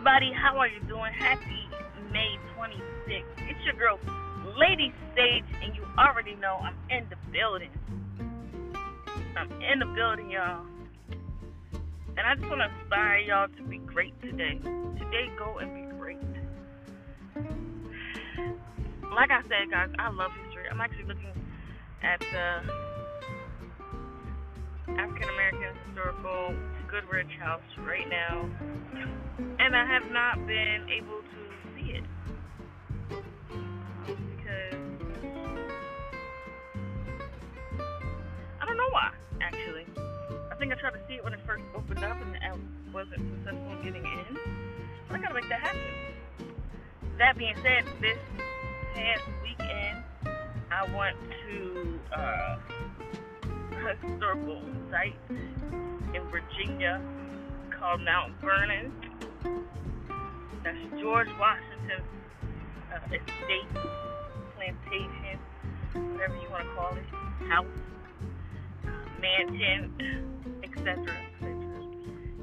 everybody. How are you doing? Happy May 26th. It's your girl, Lady Sage, and you already know I'm in the building. I'm in the building, y'all. And I just want to inspire y'all to be great today. Today, go and be great. Like I said, guys, I love history. I'm actually looking at the African American Historical Goodrich House right now, and I have not been able to see it because I don't know why. Actually, I think I tried to see it when it first opened up, and I wasn't successful in getting in. But I gotta make that happen. That being said, this past weekend, I went to. Uh, historical site in Virginia called Mount Vernon. That's George Washington's uh, estate, plantation, whatever you want to call it, house, mansion, etc., etc.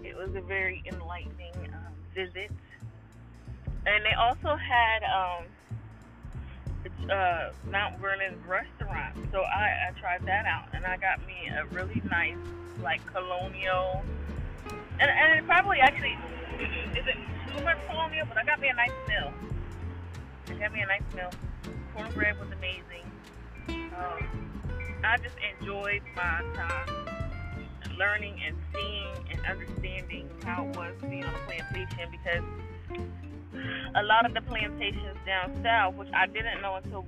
It was a very enlightening um, visit. And they also had um, uh, Mount Vernon restaurant. So I, I tried that out, and I got me a really nice, like colonial, and and it probably actually isn't too much colonial, but I got me a nice meal. I got me a nice meal. Cornbread was amazing. Um, I just enjoyed my time learning and seeing and understanding how it was to be on a plantation because a lot of the plantations down south, which I didn't know until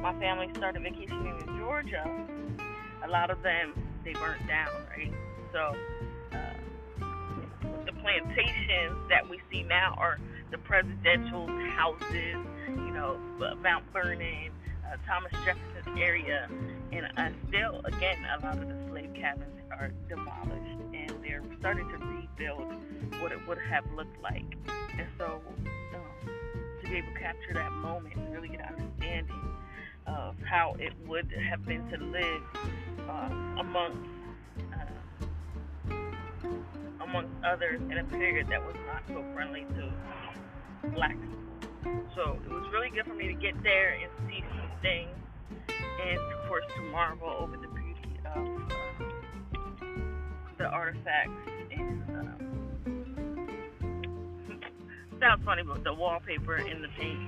my family started vacationing in Georgia, a lot of them they burnt down, right? So uh, the plantations that we see now are the presidential houses, you know, Mount Vernon, uh, Thomas Jefferson area, and uh, still, again, a lot of the slave cabins are demolished, and they're starting to rebuild what it would have looked like. And so be able to capture that moment and really get an understanding of how it would have been to live uh, amongst uh, amongst others in a period that was not so friendly to black people. So it was really good for me to get there and see some things, and of course to marvel over the beauty of uh, the artifacts and. Um, sounds funny, but the wallpaper in the paint.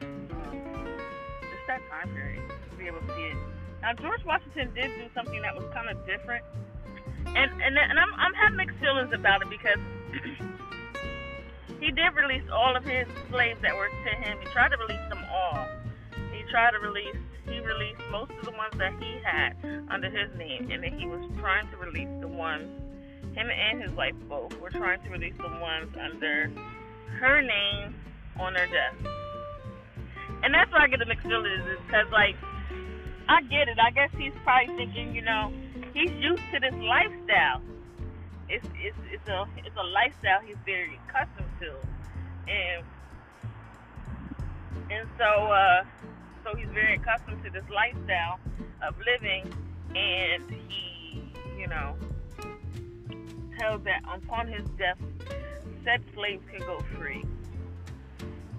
It's that time period to be able to see it. Now George Washington did do something that was kind of different, and and and I'm I'm having mixed feelings about it because he did release all of his slaves that were to him. He tried to release them all. He tried to release he released most of the ones that he had under his name, and then he was trying to release the ones him and his wife both were trying to release the ones under her name on her desk. And that's why I get the mixed feelings is because, like, I get it. I guess he's probably thinking, you know, he's used to this lifestyle. It's it's it's a it's a lifestyle he's very accustomed to, and and so uh, so he's very accustomed to this lifestyle of living, and he, you know, tells that upon his death, said slaves can go free.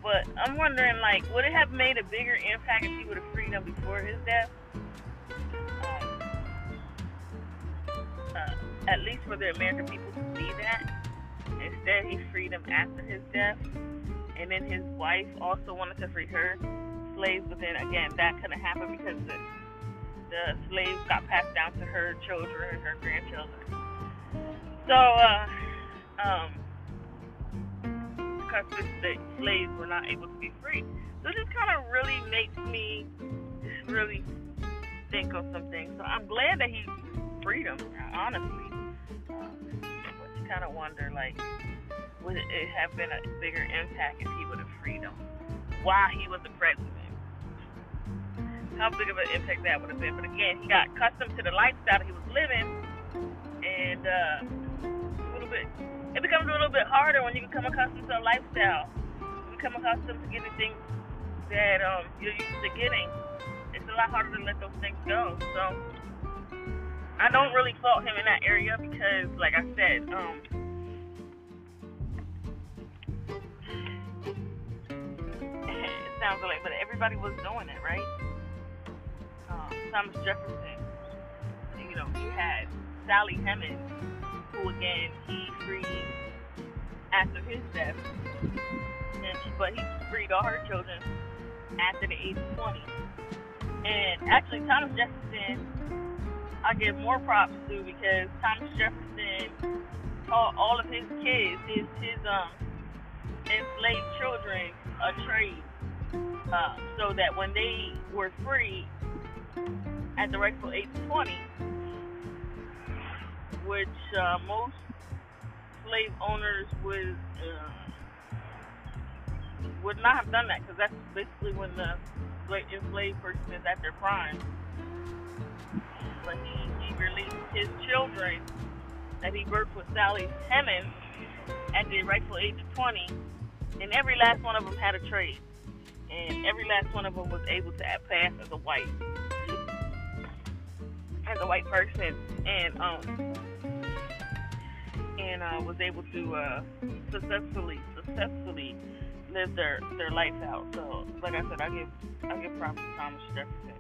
But I'm wondering, like, would it have made a bigger impact if he would have freed them before his death? Um, uh, at least for the American people to see that. Instead, he freed them after his death. And then his wife also wanted to free her slaves, but then again, that couldn't happen because the, the slaves got passed down to her children and her grandchildren. So, uh, um, the slaves were not able to be free. So this kind of really makes me really think of some things. So I'm glad that he freed them, honestly. Um, but you kind of wonder, like, would it have been a bigger impact if he would have freed them while he was the president? How big of an impact that would have been. But again, he got accustomed to the lifestyle he was living, and uh, a little bit it becomes a little bit harder when you become accustomed to a lifestyle. You become accustomed to getting things that um, you're used to getting. It's a lot harder to let those things go. So I don't really fault him in that area because, like I said, um, it sounds like, but everybody was doing it, right? Um, Thomas Jefferson, you know, he had Sally Hemings who again he freed after his death, and but he freed all her children after the age of 20. And actually, Thomas Jefferson, I give more props to because Thomas Jefferson taught all of his kids, his his um enslaved children, a trade, uh, so that when they were free at the rightful age of 20, which uh, most slave owners would uh, would not have done that because that's basically when the enslaved person is at their prime. But he, he released his children that he birthed with Sally Hemings at the rightful age of 20, and every last one of them had a trade, and every last one of them was able to pass as a white, as a white person, and um, and uh, was able to uh, successfully, successfully live their their life out. So, like I said, I give I give props to Thomas Jefferson.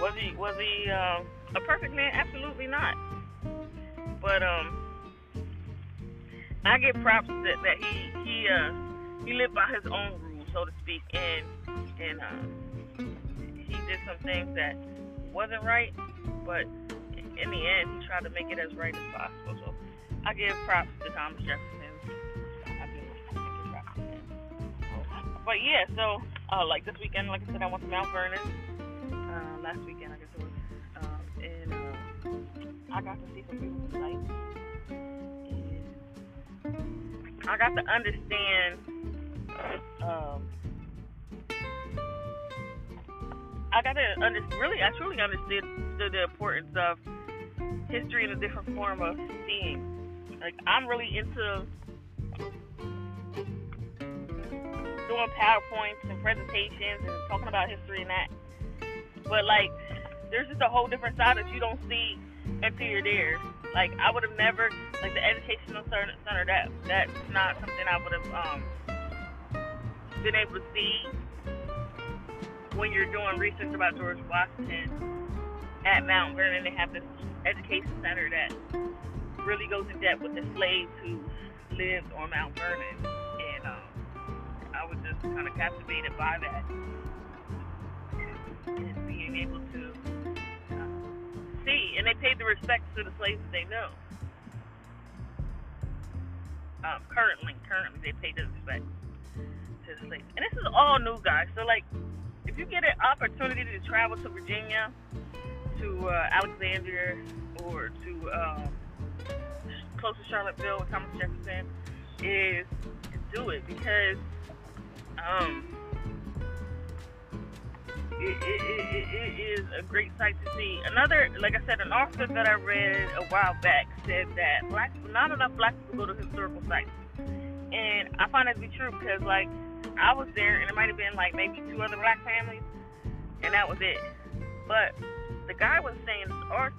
Was he was he uh, a perfect man? Absolutely not. But um, I give props that, that he he uh he lived by his own rules, so to speak, and and uh, he did some things that wasn't right, but in the end, he tried to make it as right as possible. So I give props to Thomas Jefferson. but yeah, so uh, like this weekend, like I said, I went to Mount Vernon. Uh, last weekend, I guess it was, um, and uh, I got to see some beautiful sights. And I got to understand. Um, I got to under, really, I truly understood the importance of history in a different form of seeing. Like I'm really into doing PowerPoints and presentations and talking about history and that. But like, there's just a whole different side that you don't see until you're there. Like I would have never like the educational center that that's not something I would have um, been able to see when you're doing research about George Washington at Mount Vernon. They have this education center that really goes in depth with the slaves who lived on Mount Vernon and um, I was just kind of captivated by that and being able to uh, see. And they paid the respect to the slaves that they know. Um, currently, currently they pay the respect to the slaves. And this is all new, guys. So like, if you get an opportunity to travel to Virginia, to uh, Alexandria, or to um, close to Charlottesville with Thomas Jefferson, is do it because um, it, it, it, it is a great sight to see. Another, like I said, an author that I read a while back said that black, not enough black people go to historical sites, and I find that to be true because, like, I was there, and it might have been like maybe two other black families, and that was it. But the guy was saying, or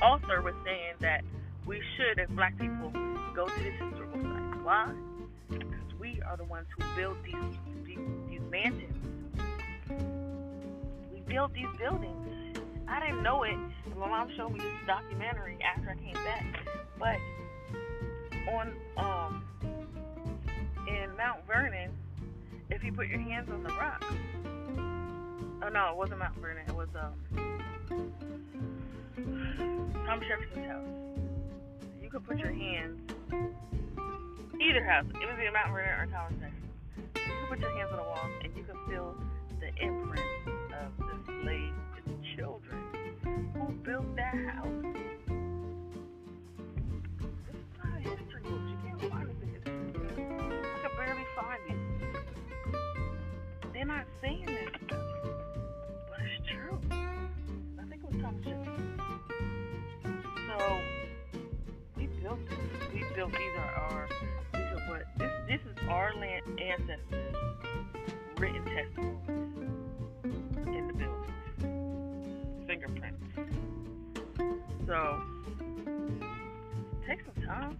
author was saying that we should, as black people, go to this historical site. Why? Because we are the ones who build these, these, these mansions. We built these buildings. I didn't know it. My mom showed me this documentary after I came back. But on um in Mount Vernon, if you put your hands on the rock, oh no, it wasn't Mount Vernon. It was um Tom Jefferson's house. Could put your hands Either house. It was either Mount Vernon or College Station. You can put your hands on the wall and you can feel the imprint of the slaves and children who built that built these are our These are what. this is our land ancestors' written testimonies in the buildings, fingerprints. So take some time